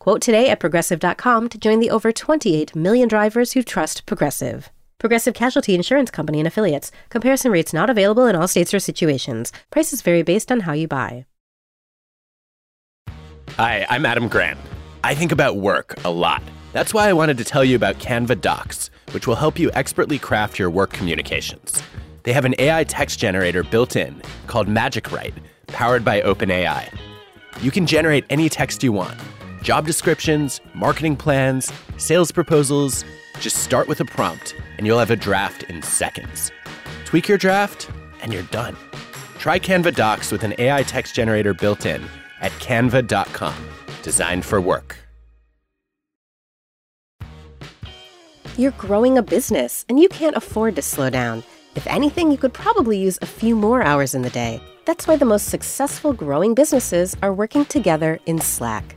Quote today at progressive.com to join the over 28 million drivers who trust Progressive. Progressive Casualty Insurance Company and Affiliates. Comparison rates not available in all states or situations. Prices vary based on how you buy. Hi, I'm Adam Grant. I think about work a lot. That's why I wanted to tell you about Canva Docs, which will help you expertly craft your work communications. They have an AI text generator built in called Magic Write, powered by OpenAI. You can generate any text you want job descriptions, marketing plans, sales proposals. Just start with a prompt and you'll have a draft in seconds. Tweak your draft, and you're done. Try Canva Docs with an AI text generator built in at canva.com, designed for work. You're growing a business and you can't afford to slow down. If anything, you could probably use a few more hours in the day. That's why the most successful growing businesses are working together in Slack.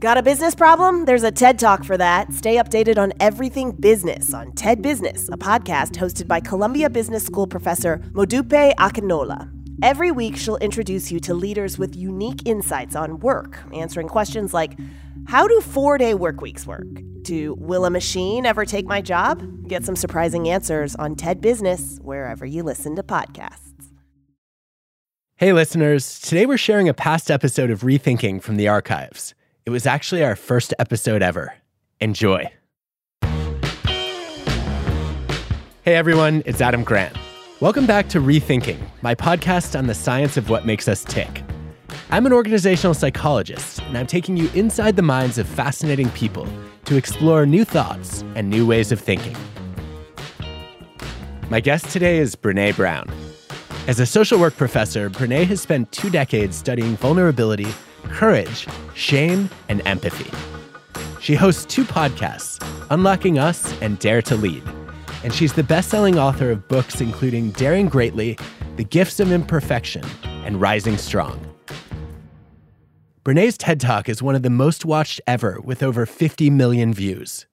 Got a business problem? There's a TED Talk for that. Stay updated on everything business on TED Business, a podcast hosted by Columbia Business School professor Modupe Akinola. Every week, she'll introduce you to leaders with unique insights on work, answering questions like How do four day work weeks work? To Will a machine ever take my job? Get some surprising answers on TED Business, wherever you listen to podcasts. Hey, listeners. Today we're sharing a past episode of Rethinking from the archives. It was actually our first episode ever. Enjoy. Hey everyone, it's Adam Grant. Welcome back to Rethinking, my podcast on the science of what makes us tick. I'm an organizational psychologist, and I'm taking you inside the minds of fascinating people to explore new thoughts and new ways of thinking. My guest today is Brene Brown. As a social work professor, Brene has spent two decades studying vulnerability courage, shame, and empathy. She hosts two podcasts, Unlocking Us and Dare to Lead. And she's the best selling author of books including Daring Greatly, The Gifts of Imperfection, and Rising Strong. Brene's TED Talk is one of the most watched ever with over 50 million views.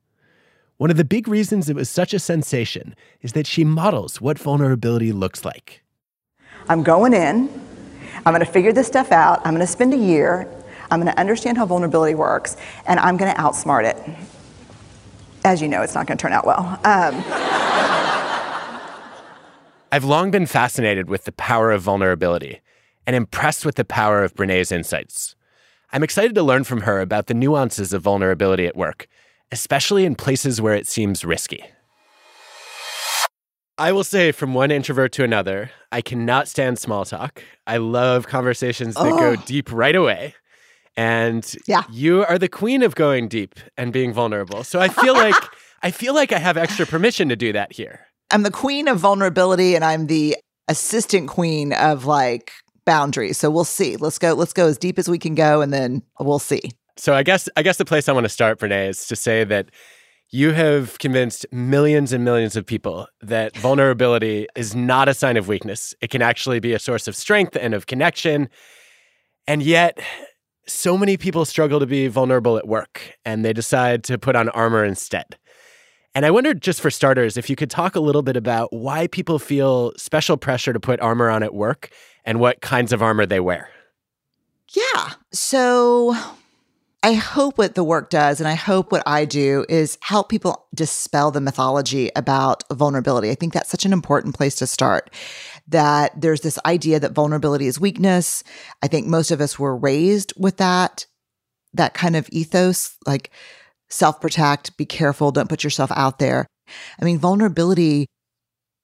One of the big reasons it was such a sensation is that she models what vulnerability looks like. I'm going in, I'm going to figure this stuff out. I'm going to spend a year. I'm going to understand how vulnerability works, and I'm going to outsmart it. As you know, it's not going to turn out well. Um, I've long been fascinated with the power of vulnerability and impressed with the power of Brene's insights. I'm excited to learn from her about the nuances of vulnerability at work, especially in places where it seems risky. I will say, from one introvert to another, I cannot stand small talk. I love conversations that oh. go deep right away. And yeah. you are the queen of going deep and being vulnerable. So I feel like I feel like I have extra permission to do that here. I'm the queen of vulnerability and I'm the assistant queen of like boundaries. So we'll see. Let's go let's go as deep as we can go and then we'll see. So I guess I guess the place I want to start, Brene, is to say that you have convinced millions and millions of people that vulnerability is not a sign of weakness. It can actually be a source of strength and of connection. And yet, so many people struggle to be vulnerable at work and they decide to put on armor instead. And I wondered, just for starters, if you could talk a little bit about why people feel special pressure to put armor on at work and what kinds of armor they wear. Yeah. So I hope what the work does, and I hope what I do is help people dispel the mythology about vulnerability. I think that's such an important place to start. That there's this idea that vulnerability is weakness. I think most of us were raised with that, that kind of ethos, like self protect, be careful, don't put yourself out there. I mean, vulnerability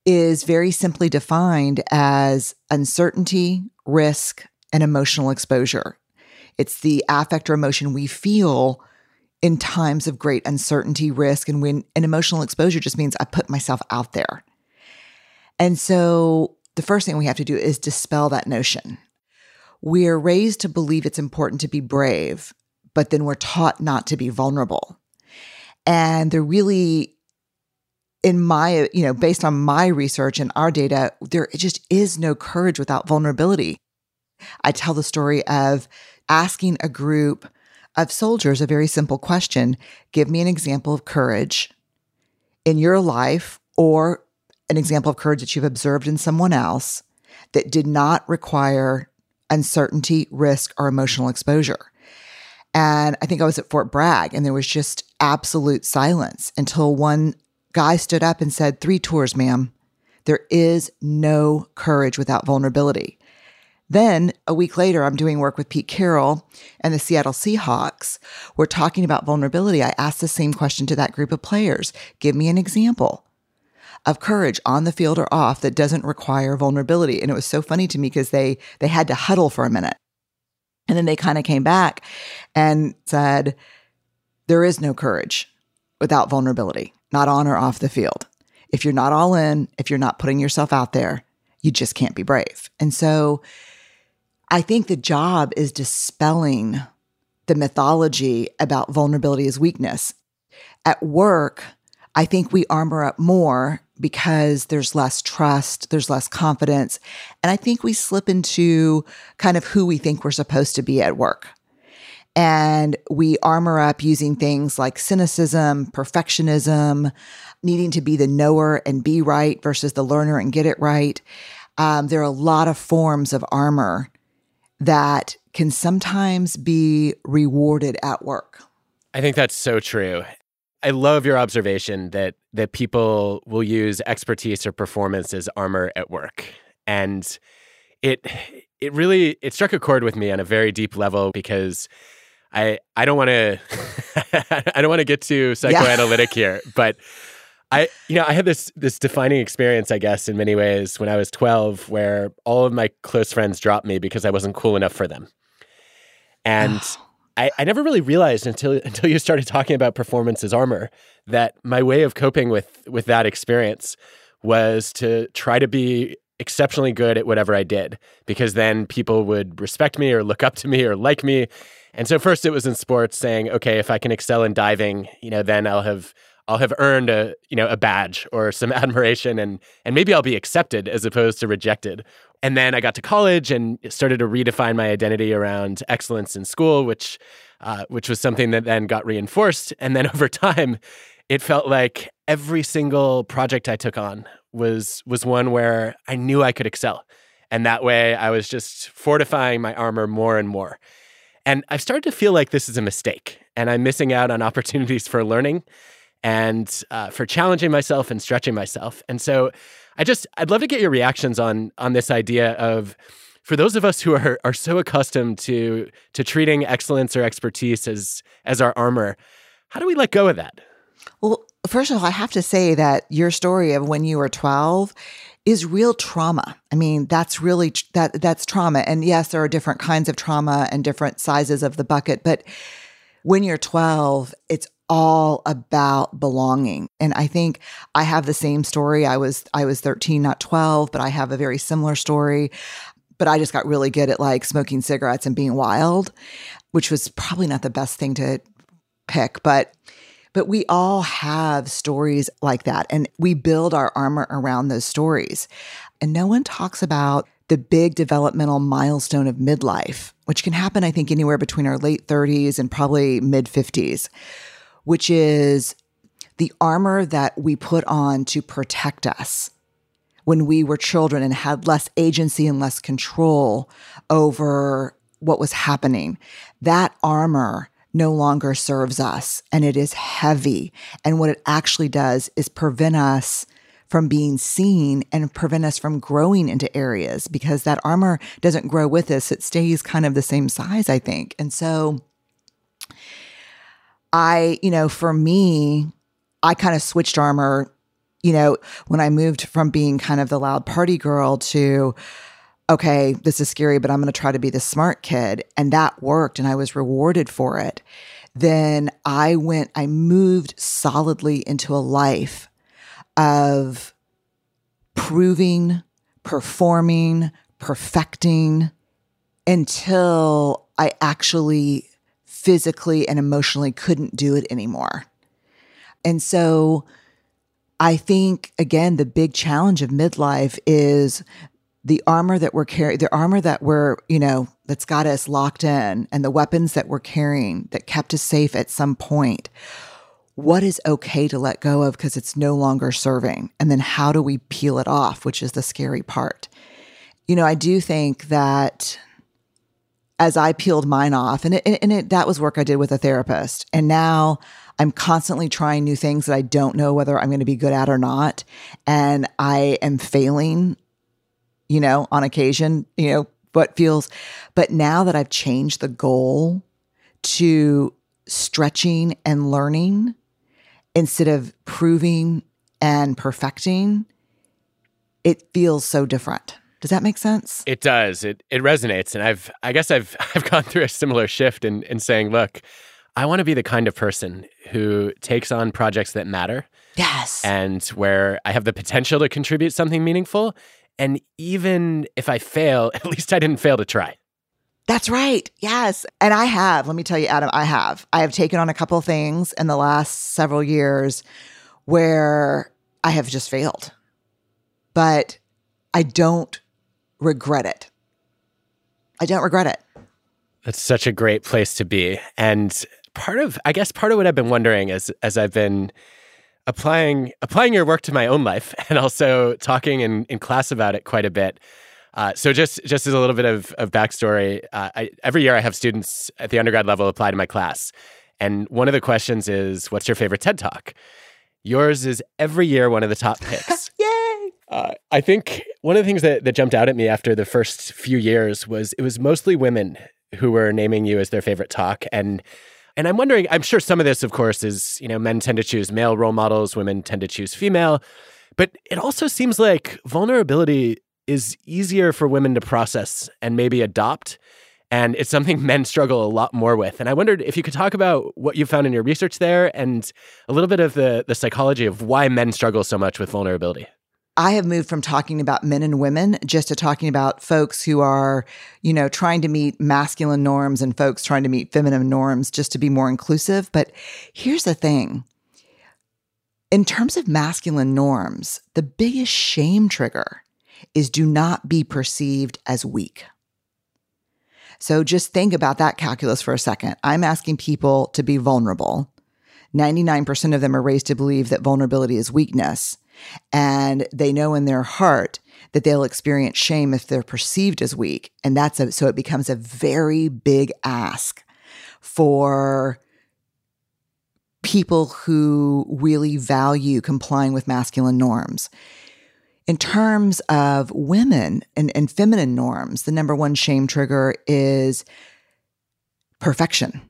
is very simply defined as uncertainty, risk, and emotional exposure. It's the affect or emotion we feel in times of great uncertainty, risk, and when an emotional exposure just means I put myself out there. And so the first thing we have to do is dispel that notion. We're raised to believe it's important to be brave, but then we're taught not to be vulnerable. And there really, in my, you know, based on my research and our data, there just is no courage without vulnerability. I tell the story of asking a group of soldiers a very simple question Give me an example of courage in your life or an example of courage that you've observed in someone else that did not require uncertainty, risk, or emotional exposure. And I think I was at Fort Bragg and there was just absolute silence until one guy stood up and said, Three tours, ma'am. There is no courage without vulnerability. Then a week later, I'm doing work with Pete Carroll and the Seattle Seahawks. We're talking about vulnerability. I asked the same question to that group of players Give me an example of courage on the field or off that doesn't require vulnerability. And it was so funny to me because they they had to huddle for a minute. And then they kind of came back and said, There is no courage without vulnerability, not on or off the field. If you're not all in, if you're not putting yourself out there, you just can't be brave. And so I think the job is dispelling the mythology about vulnerability as weakness. At work, I think we armor up more because there's less trust, there's less confidence. And I think we slip into kind of who we think we're supposed to be at work. And we armor up using things like cynicism, perfectionism, needing to be the knower and be right versus the learner and get it right. Um, there are a lot of forms of armor that can sometimes be rewarded at work. I think that's so true. I love your observation that that people will use expertise or performance as armor at work. And it it really it struck a chord with me on a very deep level because I I don't want to I don't want to get too psychoanalytic yeah. here, but I you know I had this this defining experience I guess in many ways when I was 12 where all of my close friends dropped me because I wasn't cool enough for them. And I, I never really realized until until you started talking about performance as armor that my way of coping with with that experience was to try to be exceptionally good at whatever I did because then people would respect me or look up to me or like me. And so first it was in sports saying, okay, if I can excel in diving, you know, then I'll have I'll have earned a you know a badge or some admiration and and maybe I'll be accepted as opposed to rejected. And then I got to college and started to redefine my identity around excellence in school, which uh, which was something that then got reinforced. And then over time, it felt like every single project I took on was was one where I knew I could excel. And that way I was just fortifying my armor more and more. And I've started to feel like this is a mistake and I'm missing out on opportunities for learning and uh, for challenging myself and stretching myself. And so I just I'd love to get your reactions on on this idea of for those of us who are are so accustomed to to treating excellence or expertise as as our armor, how do we let go of that? Well, first of all, I have to say that your story of when you were 12 is real trauma. I mean, that's really that that's trauma. And yes, there are different kinds of trauma and different sizes of the bucket, but when you're 12, it's all about belonging. And I think I have the same story. I was I was 13, not 12, but I have a very similar story. But I just got really good at like smoking cigarettes and being wild, which was probably not the best thing to pick, but but we all have stories like that and we build our armor around those stories. And no one talks about the big developmental milestone of midlife, which can happen, I think, anywhere between our late 30s and probably mid 50s, which is the armor that we put on to protect us when we were children and had less agency and less control over what was happening. That armor no longer serves us and it is heavy. And what it actually does is prevent us from being seen and prevent us from growing into areas because that armor doesn't grow with us. It stays kind of the same size, I think. And so I, you know, for me, I kind of switched armor you know, when I moved from being kind of the loud party girl to, okay, this is scary, but I'm going to try to be the smart kid. And that worked and I was rewarded for it. Then I went, I moved solidly into a life of proving, performing, perfecting until I actually physically and emotionally couldn't do it anymore. And so I think, again, the big challenge of midlife is the armor that we're carrying, the armor that we're, you know, that's got us locked in and the weapons that we're carrying that kept us safe at some point. What is okay to let go of because it's no longer serving? And then how do we peel it off, which is the scary part? You know, I do think that as I peeled mine off, and it, and it, that was work I did with a therapist. And now I'm constantly trying new things that I don't know whether I'm going to be good at or not. And I am failing, you know, on occasion, you know, what feels, but now that I've changed the goal to stretching and learning instead of proving and perfecting, it feels so different. Does that make sense? It does. It it resonates. And I've I guess I've I've gone through a similar shift in in saying, look, I want to be the kind of person who takes on projects that matter. Yes. And where I have the potential to contribute something meaningful. And even if I fail, at least I didn't fail to try. That's right. Yes. And I have, let me tell you, Adam, I have. I have taken on a couple things in the last several years where I have just failed. But I don't regret it. I don't regret it. That's such a great place to be. And part of I guess part of what I've been wondering as as I've been applying applying your work to my own life and also talking in, in class about it quite a bit. Uh, so just just as a little bit of, of backstory, uh, I, every year I have students at the undergrad level apply to my class, and one of the questions is, "What's your favorite TED Talk?" Yours is every year one of the top picks. Uh, I think one of the things that, that jumped out at me after the first few years was it was mostly women who were naming you as their favorite talk, and and I'm wondering, I'm sure some of this, of course, is, you know, men tend to choose male role models, women tend to choose female. But it also seems like vulnerability is easier for women to process and maybe adopt. And it's something men struggle a lot more with. And I wondered if you could talk about what you found in your research there and a little bit of the, the psychology of why men struggle so much with vulnerability. I have moved from talking about men and women just to talking about folks who are, you know, trying to meet masculine norms and folks trying to meet feminine norms just to be more inclusive. But here's the thing in terms of masculine norms, the biggest shame trigger is do not be perceived as weak. So just think about that calculus for a second. I'm asking people to be vulnerable. 99% of them are raised to believe that vulnerability is weakness. And they know in their heart that they'll experience shame if they're perceived as weak. And that's a, so it becomes a very big ask for people who really value complying with masculine norms. In terms of women and, and feminine norms, the number one shame trigger is perfection.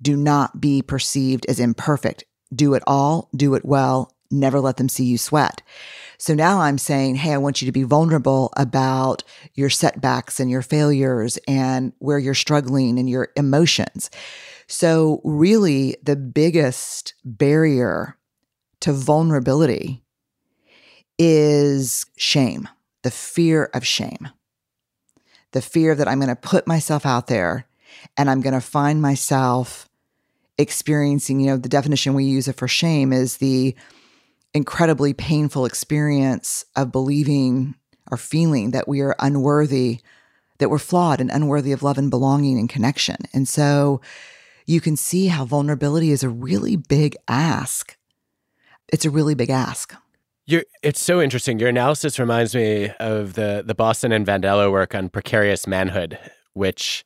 Do not be perceived as imperfect. Do it all, do it well, never let them see you sweat. So now I'm saying, hey, I want you to be vulnerable about your setbacks and your failures and where you're struggling and your emotions. So, really, the biggest barrier to vulnerability is shame, the fear of shame, the fear that I'm going to put myself out there and I'm going to find myself experiencing, you know, the definition we use for shame is the incredibly painful experience of believing or feeling that we are unworthy, that we're flawed and unworthy of love and belonging and connection. And so you can see how vulnerability is a really big ask. It's a really big ask. You're, it's so interesting. Your analysis reminds me of the the Bosson and Vandello work on precarious manhood, which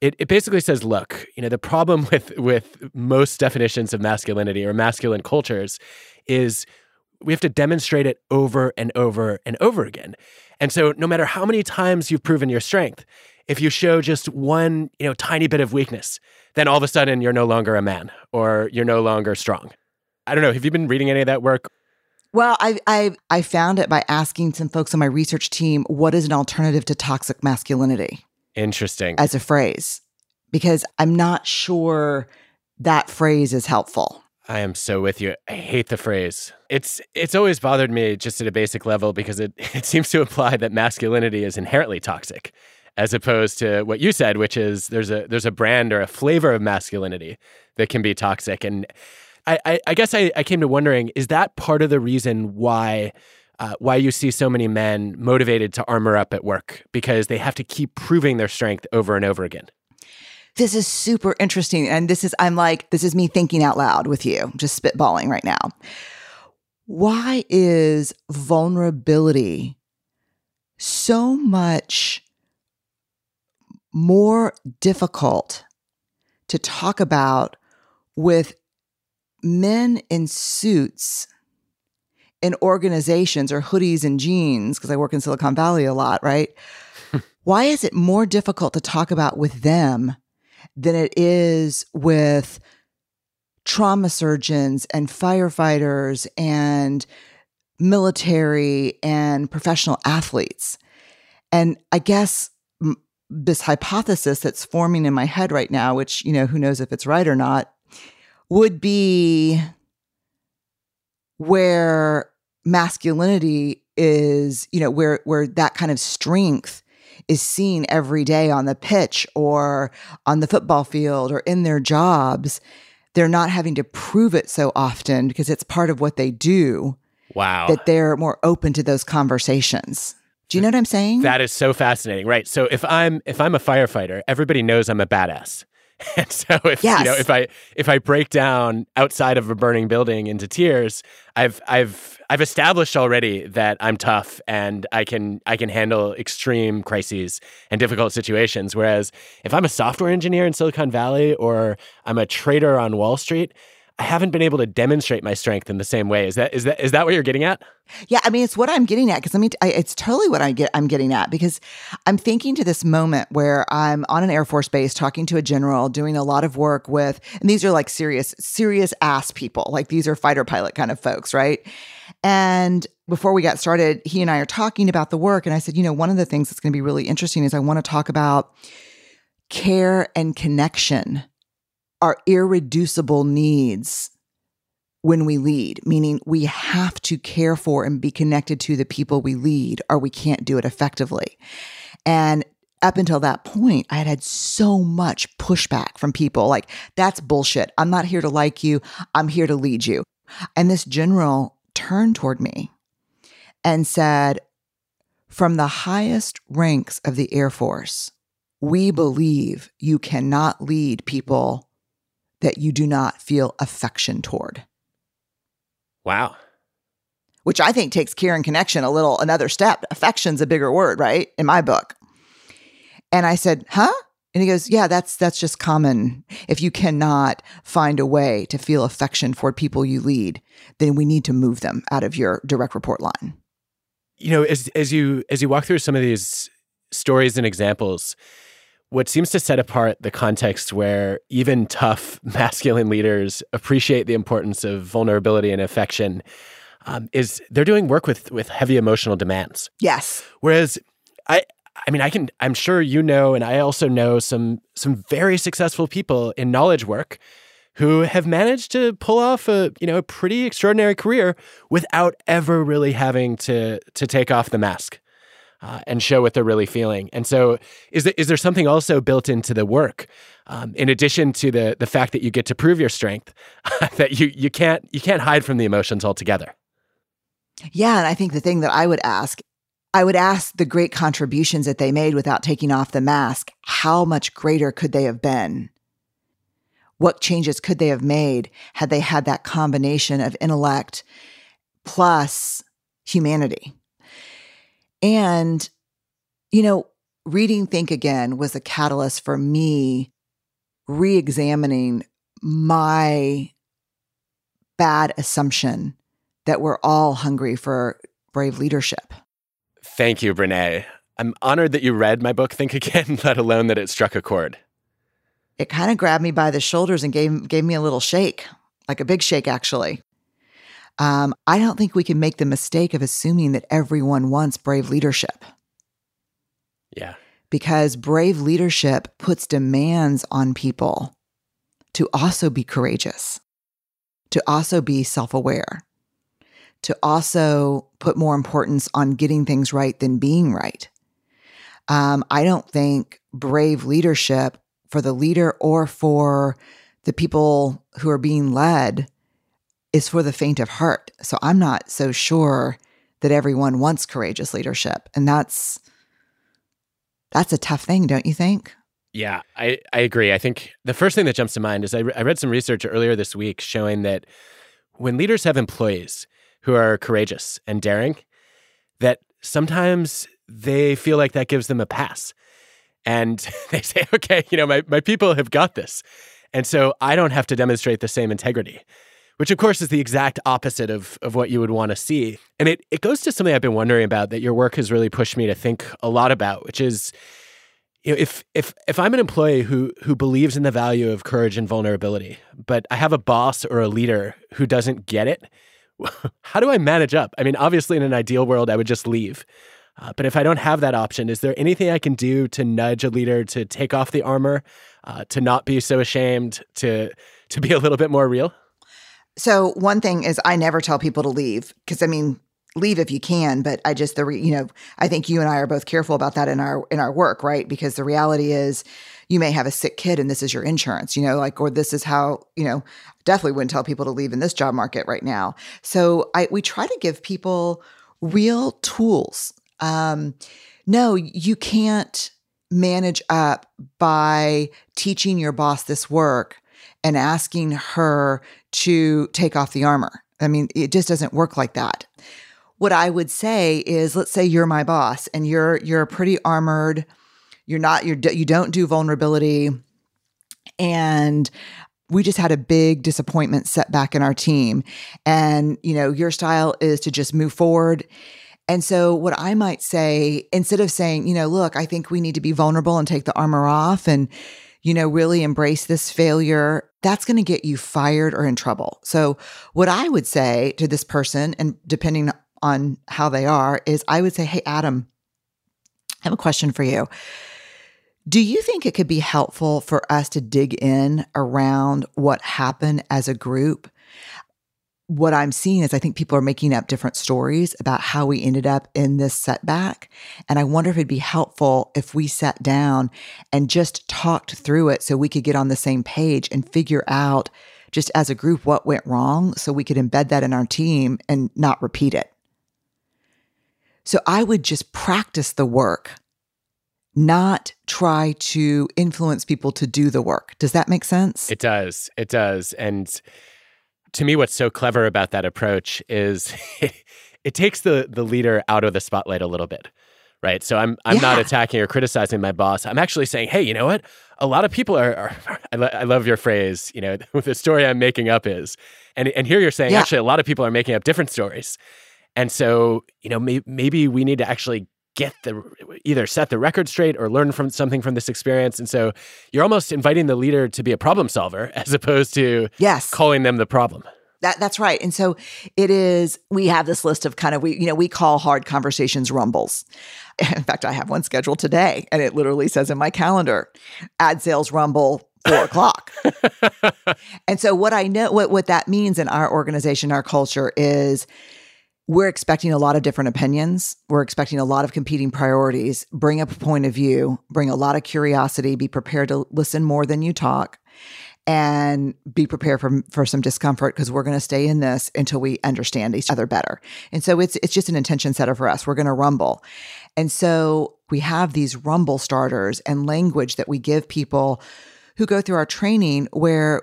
it, it basically says, look, you know, the problem with with most definitions of masculinity or masculine cultures is we have to demonstrate it over and over and over again. And so no matter how many times you've proven your strength, if you show just one, you know, tiny bit of weakness, then all of a sudden you're no longer a man or you're no longer strong. I don't know. Have you been reading any of that work? Well, I I I found it by asking some folks on my research team what is an alternative to toxic masculinity Interesting. as a phrase because I'm not sure that phrase is helpful. I am so with you. I hate the phrase. It's it's always bothered me just at a basic level because it, it seems to imply that masculinity is inherently toxic, as opposed to what you said, which is there's a there's a brand or a flavor of masculinity that can be toxic. And I, I, I guess I, I came to wondering, is that part of the reason why uh, why you see so many men motivated to armor up at work? Because they have to keep proving their strength over and over again. This is super interesting. And this is, I'm like, this is me thinking out loud with you, just spitballing right now. Why is vulnerability so much more difficult to talk about with men in suits in organizations or hoodies and jeans? Because I work in Silicon Valley a lot, right? Why is it more difficult to talk about with them than it is with trauma surgeons and firefighters and military and professional athletes. And I guess m- this hypothesis that's forming in my head right now, which, you know, who knows if it's right or not, would be where masculinity is, you know, where where that kind of strength is seen every day on the pitch or on the football field or in their jobs, they're not having to prove it so often because it's part of what they do Wow. that they're more open to those conversations. Do you know what I'm saying? That is so fascinating, right? So if I'm if I'm a firefighter, everybody knows I'm a badass. And so if you know if I if I break down outside of a burning building into tears, I've I've I've established already that I'm tough and I can I can handle extreme crises and difficult situations. Whereas if I'm a software engineer in Silicon Valley or I'm a trader on Wall Street, I haven't been able to demonstrate my strength in the same way. Is that is that is that what you're getting at? Yeah, I mean, it's what I'm getting at because I mean, I, it's totally what I get. I'm getting at because I'm thinking to this moment where I'm on an Air Force base talking to a general, doing a lot of work with, and these are like serious, serious ass people. Like these are fighter pilot kind of folks, right? And before we got started, he and I are talking about the work, and I said, you know, one of the things that's going to be really interesting is I want to talk about care and connection are irreducible needs when we lead, meaning we have to care for and be connected to the people we lead, or we can't do it effectively. And up until that point, I had had so much pushback from people like, that's bullshit. I'm not here to like you. I'm here to lead you. And this general turned toward me and said, from the highest ranks of the Air Force, we believe you cannot lead people that you do not feel affection toward Wow. which I think takes care and connection a little another step. Affection's a bigger word, right? In my book. And I said, "Huh?" And he goes, "Yeah, that's that's just common. If you cannot find a way to feel affection for people you lead, then we need to move them out of your direct report line." you know as as you as you walk through some of these stories and examples what seems to set apart the context where even tough masculine leaders appreciate the importance of vulnerability and affection um, is they're doing work with with heavy emotional demands Yes. whereas i i mean i can i'm sure you know and i also know some some very successful people in knowledge work who have managed to pull off a you know a pretty extraordinary career without ever really having to to take off the mask uh, and show what they're really feeling. And so, is there, is there something also built into the work, um, in addition to the the fact that you get to prove your strength, that you you can't you can't hide from the emotions altogether? Yeah, and I think the thing that I would ask, I would ask the great contributions that they made without taking off the mask, how much greater could they have been? What changes could they have made had they had that combination of intellect plus humanity? And, you know, reading Think Again was a catalyst for me re examining my bad assumption that we're all hungry for brave leadership. Thank you, Brene. I'm honored that you read my book, Think Again, let alone that it struck a chord. It kind of grabbed me by the shoulders and gave gave me a little shake, like a big shake actually. Um, I don't think we can make the mistake of assuming that everyone wants brave leadership. Yeah. Because brave leadership puts demands on people to also be courageous, to also be self aware, to also put more importance on getting things right than being right. Um, I don't think brave leadership for the leader or for the people who are being led is for the faint of heart. So I'm not so sure that everyone wants courageous leadership. And that's that's a tough thing, don't you think? Yeah, I, I agree. I think the first thing that jumps to mind is I, re- I read some research earlier this week showing that when leaders have employees who are courageous and daring, that sometimes they feel like that gives them a pass. And they say, okay, you know, my, my people have got this. And so I don't have to demonstrate the same integrity, which of course is the exact opposite of, of what you would want to see. And it, it goes to something I've been wondering about that your work has really pushed me to think a lot about, which is, you know, if if if I'm an employee who who believes in the value of courage and vulnerability, but I have a boss or a leader who doesn't get it, how do I manage up? I mean, obviously, in an ideal world, I would just leave. Uh, but if I don't have that option, is there anything I can do to nudge a leader to take off the armor, uh, to not be so ashamed, to to be a little bit more real? So one thing is, I never tell people to leave because I mean, leave if you can, but I just the re, you know I think you and I are both careful about that in our in our work, right? Because the reality is, you may have a sick kid and this is your insurance, you know, like or this is how you know definitely wouldn't tell people to leave in this job market right now. So I we try to give people real tools um, no, you can't manage up by teaching your boss this work and asking her to take off the armor. I mean, it just doesn't work like that. What I would say is let's say you're my boss and you're you're pretty armored. You're not you're you don't do vulnerability and we just had a big disappointment setback in our team and you know your style is to just move forward and so, what I might say, instead of saying, you know, look, I think we need to be vulnerable and take the armor off and, you know, really embrace this failure, that's going to get you fired or in trouble. So, what I would say to this person, and depending on how they are, is I would say, hey, Adam, I have a question for you. Do you think it could be helpful for us to dig in around what happened as a group? What I'm seeing is I think people are making up different stories about how we ended up in this setback. And I wonder if it'd be helpful if we sat down and just talked through it so we could get on the same page and figure out just as a group what went wrong so we could embed that in our team and not repeat it. So I would just practice the work, not try to influence people to do the work. Does that make sense? It does. It does. And to me, what's so clever about that approach is it, it takes the the leader out of the spotlight a little bit, right? So I'm I'm yeah. not attacking or criticizing my boss. I'm actually saying, hey, you know what? A lot of people are. are I, lo- I, love your phrase. You know, the story I'm making up is, and and here you're saying yeah. actually a lot of people are making up different stories, and so you know may, maybe we need to actually get the either set the record straight or learn from something from this experience and so you're almost inviting the leader to be a problem solver as opposed to yes calling them the problem that that's right. And so it is we have this list of kind of we you know we call hard conversations rumbles. In fact, I have one scheduled today and it literally says in my calendar, ad sales rumble four o'clock. and so what I know what what that means in our organization, our culture is we're expecting a lot of different opinions. We're expecting a lot of competing priorities. Bring up a point of view, bring a lot of curiosity, be prepared to listen more than you talk, and be prepared for, for some discomfort because we're going to stay in this until we understand each other better. And so it's it's just an intention setter for us. We're going to rumble. And so we have these rumble starters and language that we give people who go through our training where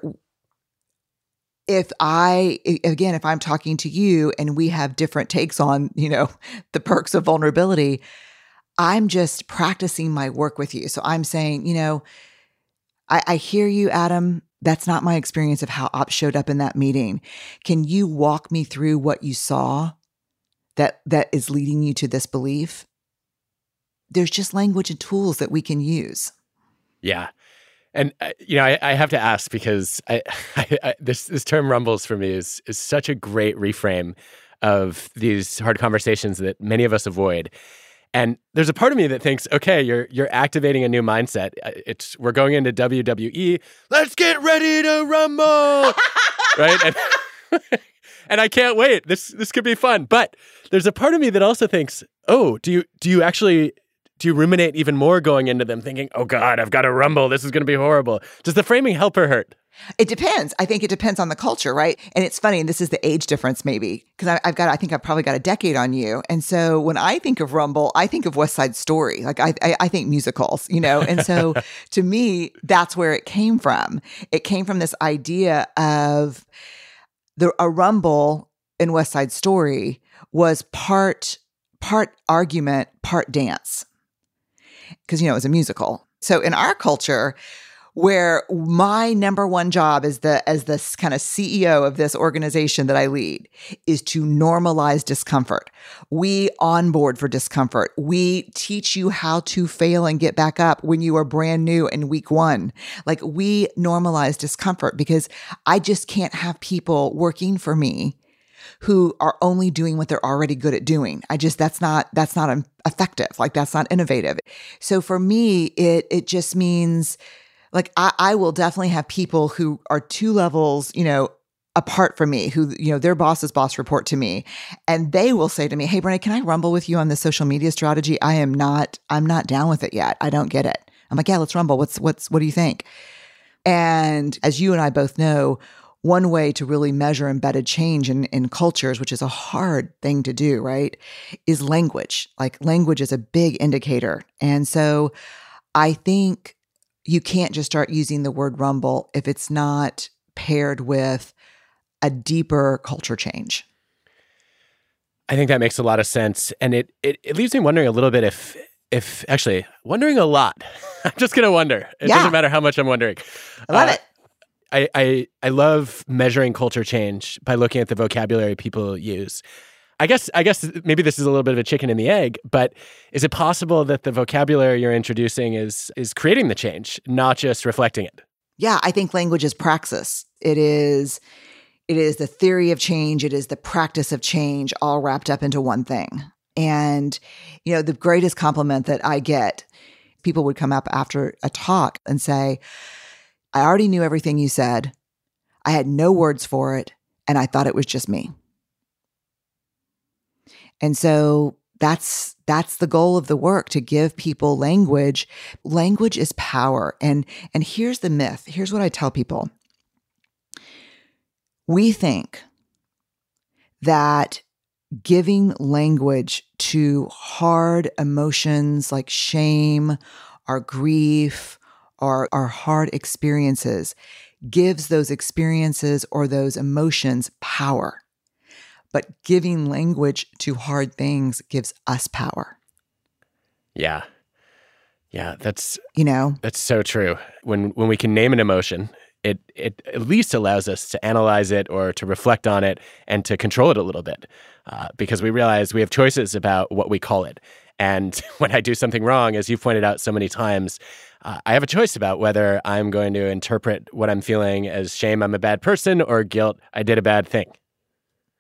if I, again, if I'm talking to you and we have different takes on, you know, the perks of vulnerability, I'm just practicing my work with you. So I'm saying, you know, I, I hear you, Adam. That's not my experience of how ops showed up in that meeting. Can you walk me through what you saw that that is leading you to this belief? There's just language and tools that we can use. Yeah. And uh, you know, I, I, have to ask because I, I, this this term rumbles for me is is such a great reframe of these hard conversations that many of us avoid. And there's a part of me that thinks, okay, you're you're activating a new mindset. Uh, it's we're going into WWE. Let's get ready to rumble, right? And, and I can't wait. This this could be fun. But there's a part of me that also thinks, oh, do you do you actually do you ruminate even more going into them, thinking, oh God, I've got to rumble. This is going to be horrible. Does the framing help or hurt? It depends. I think it depends on the culture, right? And it's funny, and this is the age difference, maybe, because I've got, I think I've probably got a decade on you. And so when I think of Rumble, I think of West Side Story. Like I, I, I think musicals, you know? And so to me, that's where it came from. It came from this idea of the, a Rumble in West Side Story was part, part argument, part dance because you know it was a musical. So in our culture, where my number one job as the as this kind of CEO of this organization that I lead is to normalize discomfort. We onboard for discomfort. We teach you how to fail and get back up when you are brand new in week 1. Like we normalize discomfort because I just can't have people working for me who are only doing what they're already good at doing. I just that's not that's not effective. Like that's not innovative. So for me, it it just means like I, I will definitely have people who are two levels, you know, apart from me, who, you know, their boss's boss report to me. And they will say to me, Hey, Brene, can I rumble with you on the social media strategy? I am not, I'm not down with it yet. I don't get it. I'm like, yeah, let's rumble. What's, what's, what do you think? And as you and I both know, one way to really measure embedded change in, in cultures, which is a hard thing to do, right, is language. Like language is a big indicator. And so I think you can't just start using the word rumble if it's not paired with a deeper culture change. I think that makes a lot of sense. And it, it, it leaves me wondering a little bit if if actually wondering a lot. I'm just gonna wonder. It yeah. doesn't matter how much I'm wondering. I love uh, it. I, I I love measuring culture change by looking at the vocabulary people use. I guess I guess maybe this is a little bit of a chicken and the egg, but is it possible that the vocabulary you're introducing is is creating the change, not just reflecting it? Yeah, I think language is praxis. It is it is the theory of change, it is the practice of change all wrapped up into one thing. And you know, the greatest compliment that I get, people would come up after a talk and say, I already knew everything you said. I had no words for it, and I thought it was just me. And so that's that's the goal of the work to give people language. Language is power. And and here's the myth. Here's what I tell people. We think that giving language to hard emotions like shame, our grief, our, our hard experiences gives those experiences or those emotions power. But giving language to hard things gives us power. Yeah. Yeah, that's you know that's so true. When when we can name an emotion, it it at least allows us to analyze it or to reflect on it and to control it a little bit, uh, because we realize we have choices about what we call it. And when I do something wrong, as you've pointed out so many times, uh, I have a choice about whether I'm going to interpret what I'm feeling as shame, I'm a bad person, or guilt, I did a bad thing.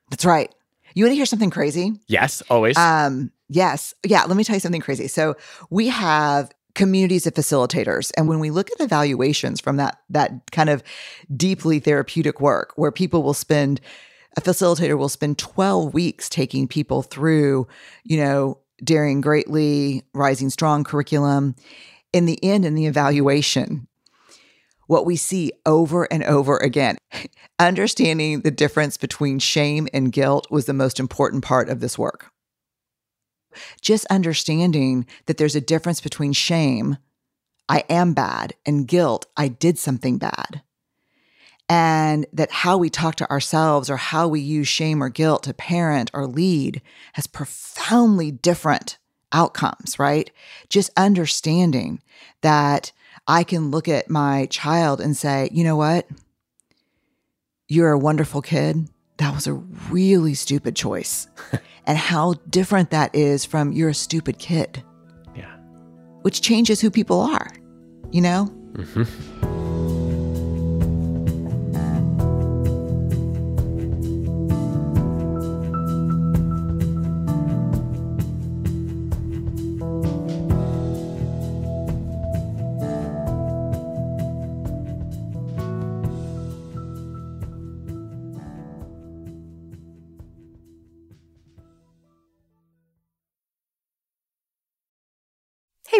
That's right. You want to hear something crazy? Yes, always. Um, yes. Yeah, let me tell you something crazy. So we have communities of facilitators and when we look at evaluations from that that kind of deeply therapeutic work where people will spend a facilitator will spend 12 weeks taking people through you know daring greatly rising strong curriculum in the end, in the evaluation, what we see over and over again, understanding the difference between shame and guilt was the most important part of this work. Just understanding that there's a difference between shame, I am bad, and guilt, I did something bad. And that how we talk to ourselves or how we use shame or guilt to parent or lead has profoundly different outcomes, right? Just understanding that I can look at my child and say, you know what? You're a wonderful kid. That was a really stupid choice. and how different that is from you're a stupid kid. Yeah. Which changes who people are, you know? Mm-hmm.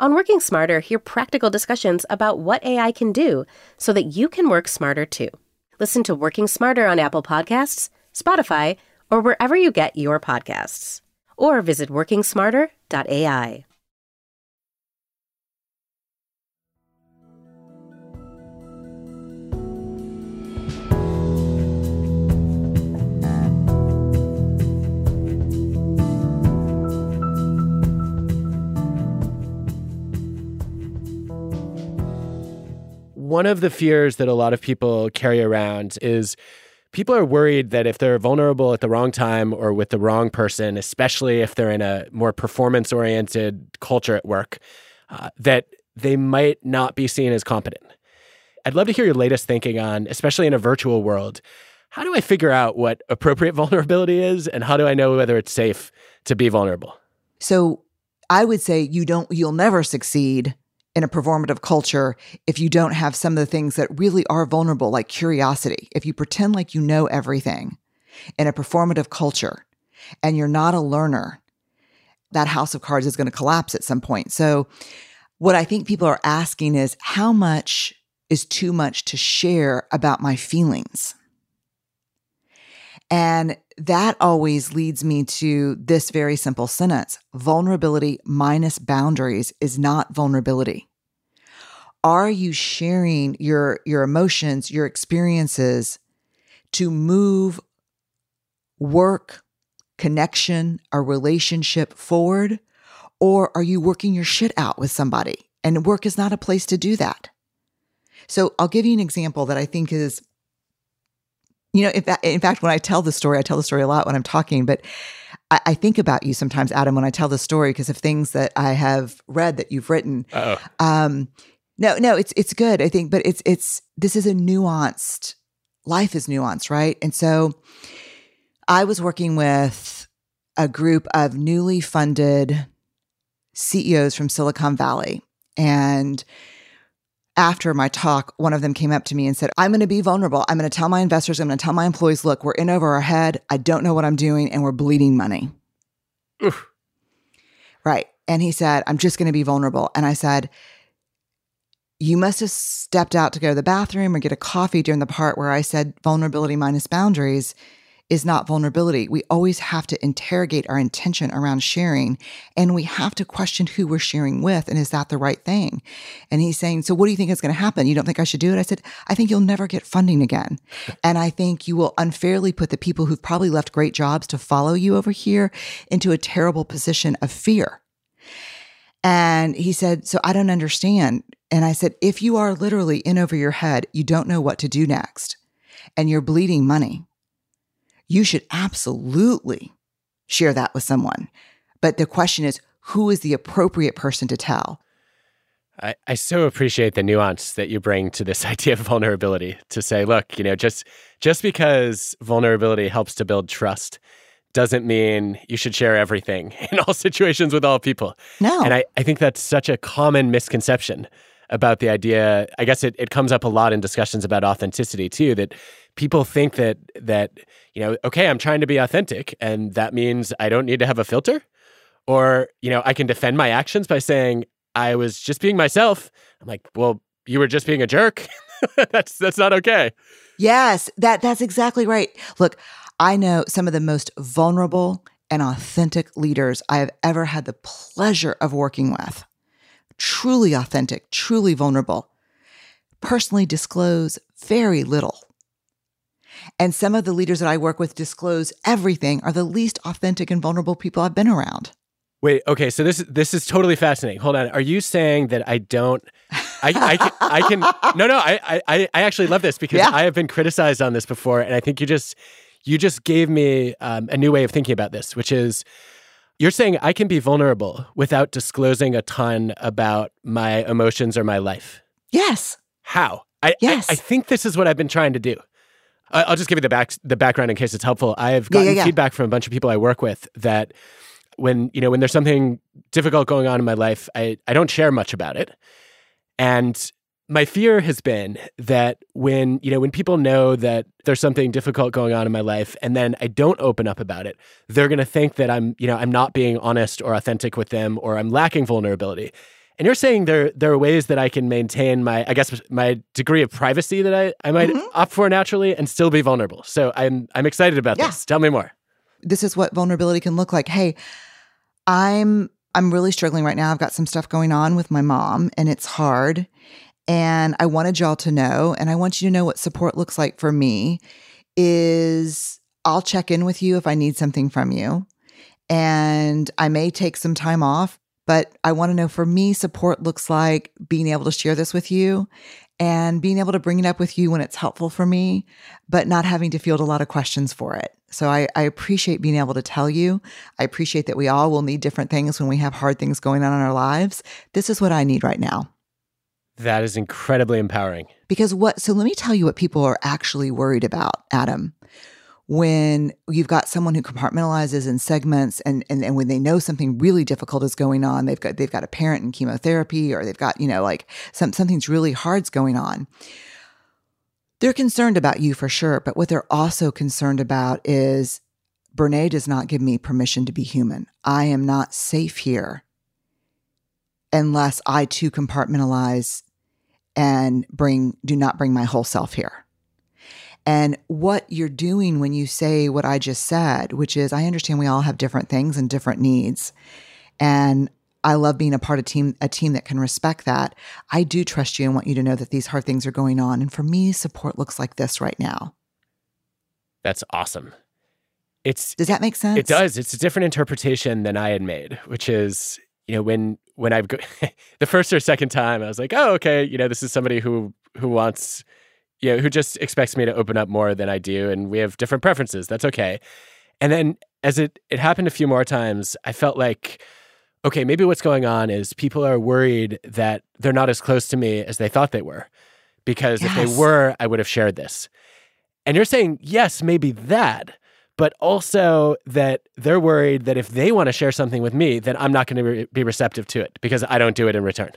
On Working Smarter, hear practical discussions about what AI can do so that you can work smarter too. Listen to Working Smarter on Apple Podcasts, Spotify, or wherever you get your podcasts. Or visit workingsmarter.ai. one of the fears that a lot of people carry around is people are worried that if they're vulnerable at the wrong time or with the wrong person, especially if they're in a more performance oriented culture at work, uh, that they might not be seen as competent. I'd love to hear your latest thinking on, especially in a virtual world, how do I figure out what appropriate vulnerability is and how do I know whether it's safe to be vulnerable? So I would say you don't you'll never succeed in a performative culture if you don't have some of the things that really are vulnerable, like curiosity. If you pretend like you know everything in a performative culture and you're not a learner, that house of cards is going to collapse at some point. So, what I think people are asking is how much is too much to share about my feelings? And that always leads me to this very simple sentence vulnerability minus boundaries is not vulnerability are you sharing your your emotions your experiences to move work connection a relationship forward? Or are you working your shit out with somebody? And work is not a place to do that. So i'll give you an example that i think is you know, in fact, in fact, when I tell the story, I tell the story a lot when I'm talking, but I, I think about you sometimes, Adam, when I tell the story because of things that I have read that you've written. Um, no, no, it's it's good. I think, but it's it's this is a nuanced life is nuanced, right? And so I was working with a group of newly funded CEOs from Silicon Valley. And after my talk, one of them came up to me and said, I'm going to be vulnerable. I'm going to tell my investors, I'm going to tell my employees, look, we're in over our head. I don't know what I'm doing, and we're bleeding money. Oof. Right. And he said, I'm just going to be vulnerable. And I said, you must have stepped out to go to the bathroom or get a coffee during the part where I said vulnerability minus boundaries is not vulnerability. We always have to interrogate our intention around sharing and we have to question who we're sharing with and is that the right thing? And he's saying, So what do you think is going to happen? You don't think I should do it? I said, I think you'll never get funding again. and I think you will unfairly put the people who've probably left great jobs to follow you over here into a terrible position of fear. And he said, So I don't understand. And I said, If you are literally in over your head, you don't know what to do next, and you're bleeding money, you should absolutely share that with someone. But the question is, who is the appropriate person to tell? I, I so appreciate the nuance that you bring to this idea of vulnerability to say, look, you know, just just because vulnerability helps to build trust doesn't mean you should share everything in all situations with all people. No. And I, I think that's such a common misconception about the idea. I guess it, it comes up a lot in discussions about authenticity too, that people think that that, you know, okay, I'm trying to be authentic and that means I don't need to have a filter. Or, you know, I can defend my actions by saying I was just being myself. I'm like, well, you were just being a jerk. that's that's not okay. Yes, that that's exactly right. Look, I know some of the most vulnerable and authentic leaders I have ever had the pleasure of working with. Truly authentic, truly vulnerable. Personally disclose very little. And some of the leaders that I work with disclose everything are the least authentic and vulnerable people I've been around. Wait, okay, so this this is totally fascinating. Hold on, are you saying that I don't? I, I, can, I can no no I, I I actually love this because yeah. I have been criticized on this before, and I think you just you just gave me um, a new way of thinking about this, which is you're saying I can be vulnerable without disclosing a ton about my emotions or my life. Yes. How? I, Yes. I, I think this is what I've been trying to do. I- I'll just give you the back the background in case it's helpful. I've Yeah, yeah, gotten yeah. feedback from a bunch of people I work with that when you know when there's something difficult going on in my life, I, I don't share much about it. And my fear has been that when you know when people know that there's something difficult going on in my life and then I don't open up about it, they're going to think that I'm you know I'm not being honest or authentic with them or I'm lacking vulnerability. And you're saying there there are ways that I can maintain my I guess my degree of privacy that I, I might Mhm. opt for naturally and still be vulnerable. So I'm I'm excited about Yeah. this. Tell me more. this is what vulnerability can look like. Hey, I'm I'm really struggling right now. I've got some stuff going on with my mom and it's hard. And I wanted y'all to know and I want you to know what support looks like for me is I'll check in with you if I need something from you. And I may take some time off, but I want to know for me support looks like being able to share this with you and being able to bring it up with you when it's helpful for me, but not having to field a lot of questions for it. So I, I appreciate being able to tell you. I appreciate that we all will need different things when we have hard things going on in our lives. This is what I need right now. That is incredibly empowering. Because what, so let me tell you what people are actually worried about, Adam. When you've got someone who compartmentalizes and segments and, and, and when they know something really difficult is going on, they've got, they've got a parent in chemotherapy or they've got, you know, like some, something's really hard's going on. They're concerned about you for sure. But what they're also concerned about is Brené does not give me permission to be human. I am not safe here unless I too compartmentalize and bring do not bring my whole self here. And what you're doing when you say what I just said, which is I understand we all have different things and different needs. And I love being a part of team a team that can respect that. I do trust you and want you to know that these hard things are going on. And for me, support looks like this right now. That's awesome. It's Does that make sense? It does. It's a different interpretation than I had made, which is, you know, when when I've go- the first or second time, I was like, oh, okay, you know, this is somebody who who wants, you know, who just expects me to open up more than I do, and we have different preferences. That's okay. And then as it it happened a few more times, I felt like, okay, maybe what's going on is people are worried that they're not as close to me as they thought they were, because if they were, I would have shared this. And you're saying, yes, maybe that, but also that they're worried that if they want to share something with me, then I'm not going to re- be receptive to it because I don't do it in return.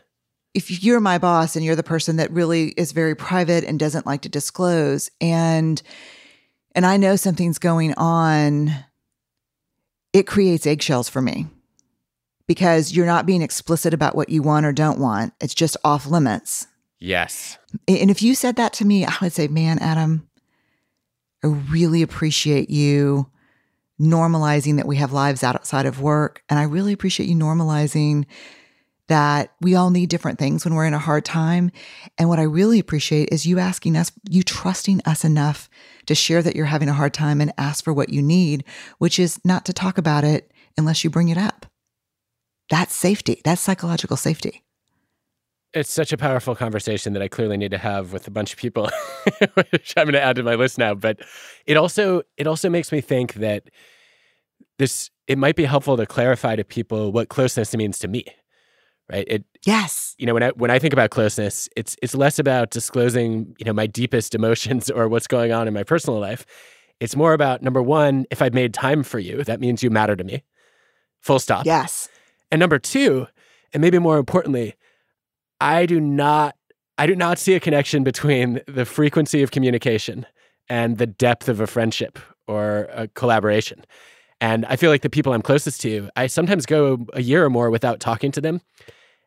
if you're my boss and you're the person that really is very private and doesn't like to disclose and and I know something's going on it creates eggshells for me because you're not being explicit about what you want or don't want it's just off limits Yes. and if you said that to me I would say man Adam I really appreciate you normalizing that we have lives outside of work and I really appreciate you normalizing that we all need different things when we're in a hard time. And what I really appreciate is you asking us, you trusting us enough to share that you're having a hard time and ask for what you need, which is not to talk about it unless you bring it up. That's safety. That's psychological safety. It's such a powerful conversation that I clearly need to have with a bunch of people, which I'm going to add to my list now. But it also it also makes me think that this it might be helpful to clarify to people what closeness means to me. Right? It Yes. you know when I when I think about closeness, it's it's less about disclosing you know my deepest emotions or what's going on in my personal life. It's more about number one, if I've made time for you, that means you matter to me. Full stop. Yes. And number two, and maybe more importantly, I do not I do not see a connection between the frequency of communication and the depth of a friendship or a collaboration. And I feel like the people I'm closest to, I sometimes go a year or more without talking to them.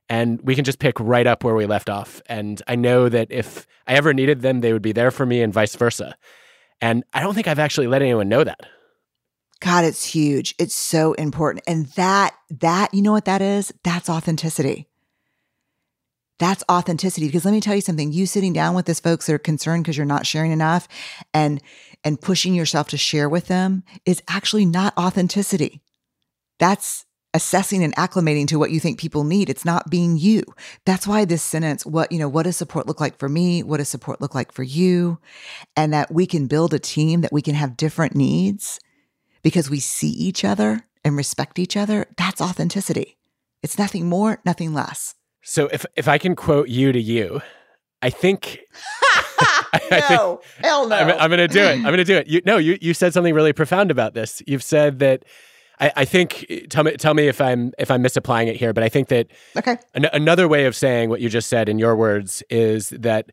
And we can just pick right up where we left off. And I know that if I ever needed them, they would be there for me and vice versa. And I don't think I've actually let anyone know that. God, it's huge. It's so important. And that, that, you know what that is? That's authenticity. That's authenticity. Because let me tell you something, you sitting down with these folks that are concerned because you're not sharing enough and, and pushing yourself to share with them is actually not authenticity. That's assessing and acclimating to what you think people need. It's not being you. That's why this sentence, what, you know, what does support look like for me? What does support look like for you? And that we can build a team that we can have different needs because we see each other and respect each other. That's authenticity. It's nothing more, nothing less. So if if I can quote you to you, I think. no, hell no. I'm, I'm going to do it. I'm going to do it. You, no, you, you said something really profound about this. You've said that. I, I think. Tell me, tell me if I'm if I'm misapplying it here, but I think that. Okay. An, another way of saying what you just said in your words is that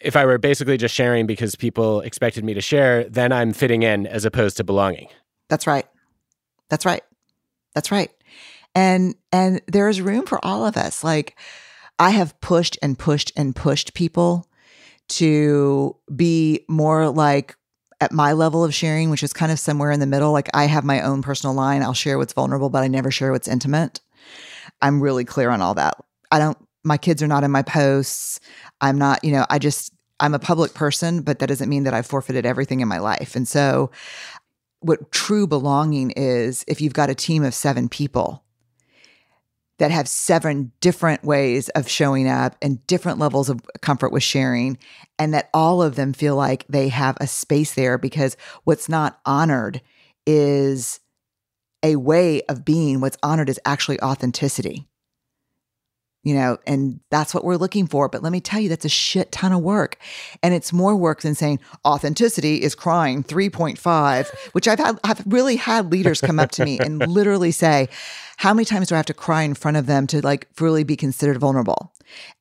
if I were basically just sharing because people expected me to share, then I'm fitting in as opposed to belonging. That's right. That's right. That's right. And and there is room for all of us. Like I have pushed and pushed and pushed people to be more like at my level of sharing, which is kind of somewhere in the middle. Like I have my own personal line. I'll share what's vulnerable, but I never share what's intimate. I'm really clear on all that. I don't my kids are not in my posts. I'm not, you know, I just I'm a public person, but that doesn't mean that I've forfeited everything in my life. And so what true belonging is if you've got a team of 7 people that have seven different ways of showing up and different levels of comfort with sharing, and that all of them feel like they have a space there because what's not honored is a way of being. What's honored is actually authenticity. You know, and that's what we're looking for. But let me tell you, that's a shit ton of work. And it's more work than saying authenticity is crying 3.5, which I've had, I've really had leaders come up to me and literally say, how many times do I have to cry in front of them to like really be considered vulnerable?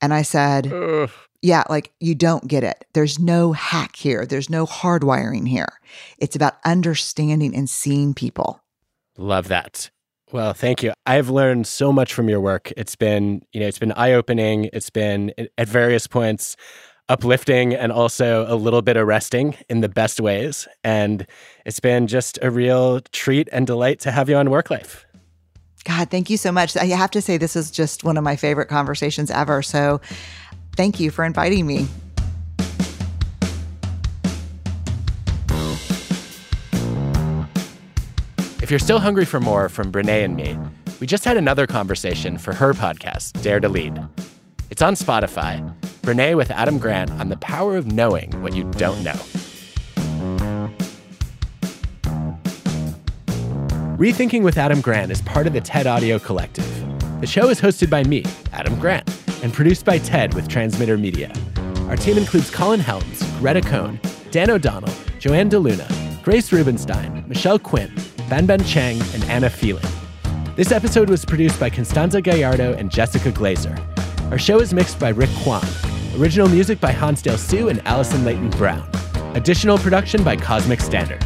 And I said, Ugh. yeah, like you don't get it. There's no hack here. There's no hardwiring here. It's about understanding and seeing people. Love that. Well, thank you. I've learned so much from your work. It's been, you know, it's been eye-opening. It's been eh, at various points uplifting and also a little bit arresting in the best ways. And it's been just a real treat and delight to have you on Work Life. God, thank you so much. I have to say, this is just one of my favorite conversations ever. So thank you for inviting me. If you're still hungry for more from Brené and me, we just had another conversation for her podcast, Dare to Lead. It's on Spotify. Brené with Adam Grant on the power of knowing what you don't know. Rethinking with Adam Grant is part of the TED Audio Collective. The show is hosted by me, Adam Grant, and produced by TED with Transmitter Media. Our team includes Colin Helms, Greta Cohn, Dan O'Donnell, Joanne DeLuna, Grace Rubenstein, Michelle Quinn, Ben Ben Chang, and Anna Phelan. This episode was produced by Constanza Gallardo and Jessica Glazer. Our show is mixed by Rick Kwan. Original music by Hansdale Hsu and Allison Leighton Brown. Additional production by Cosmic Standard.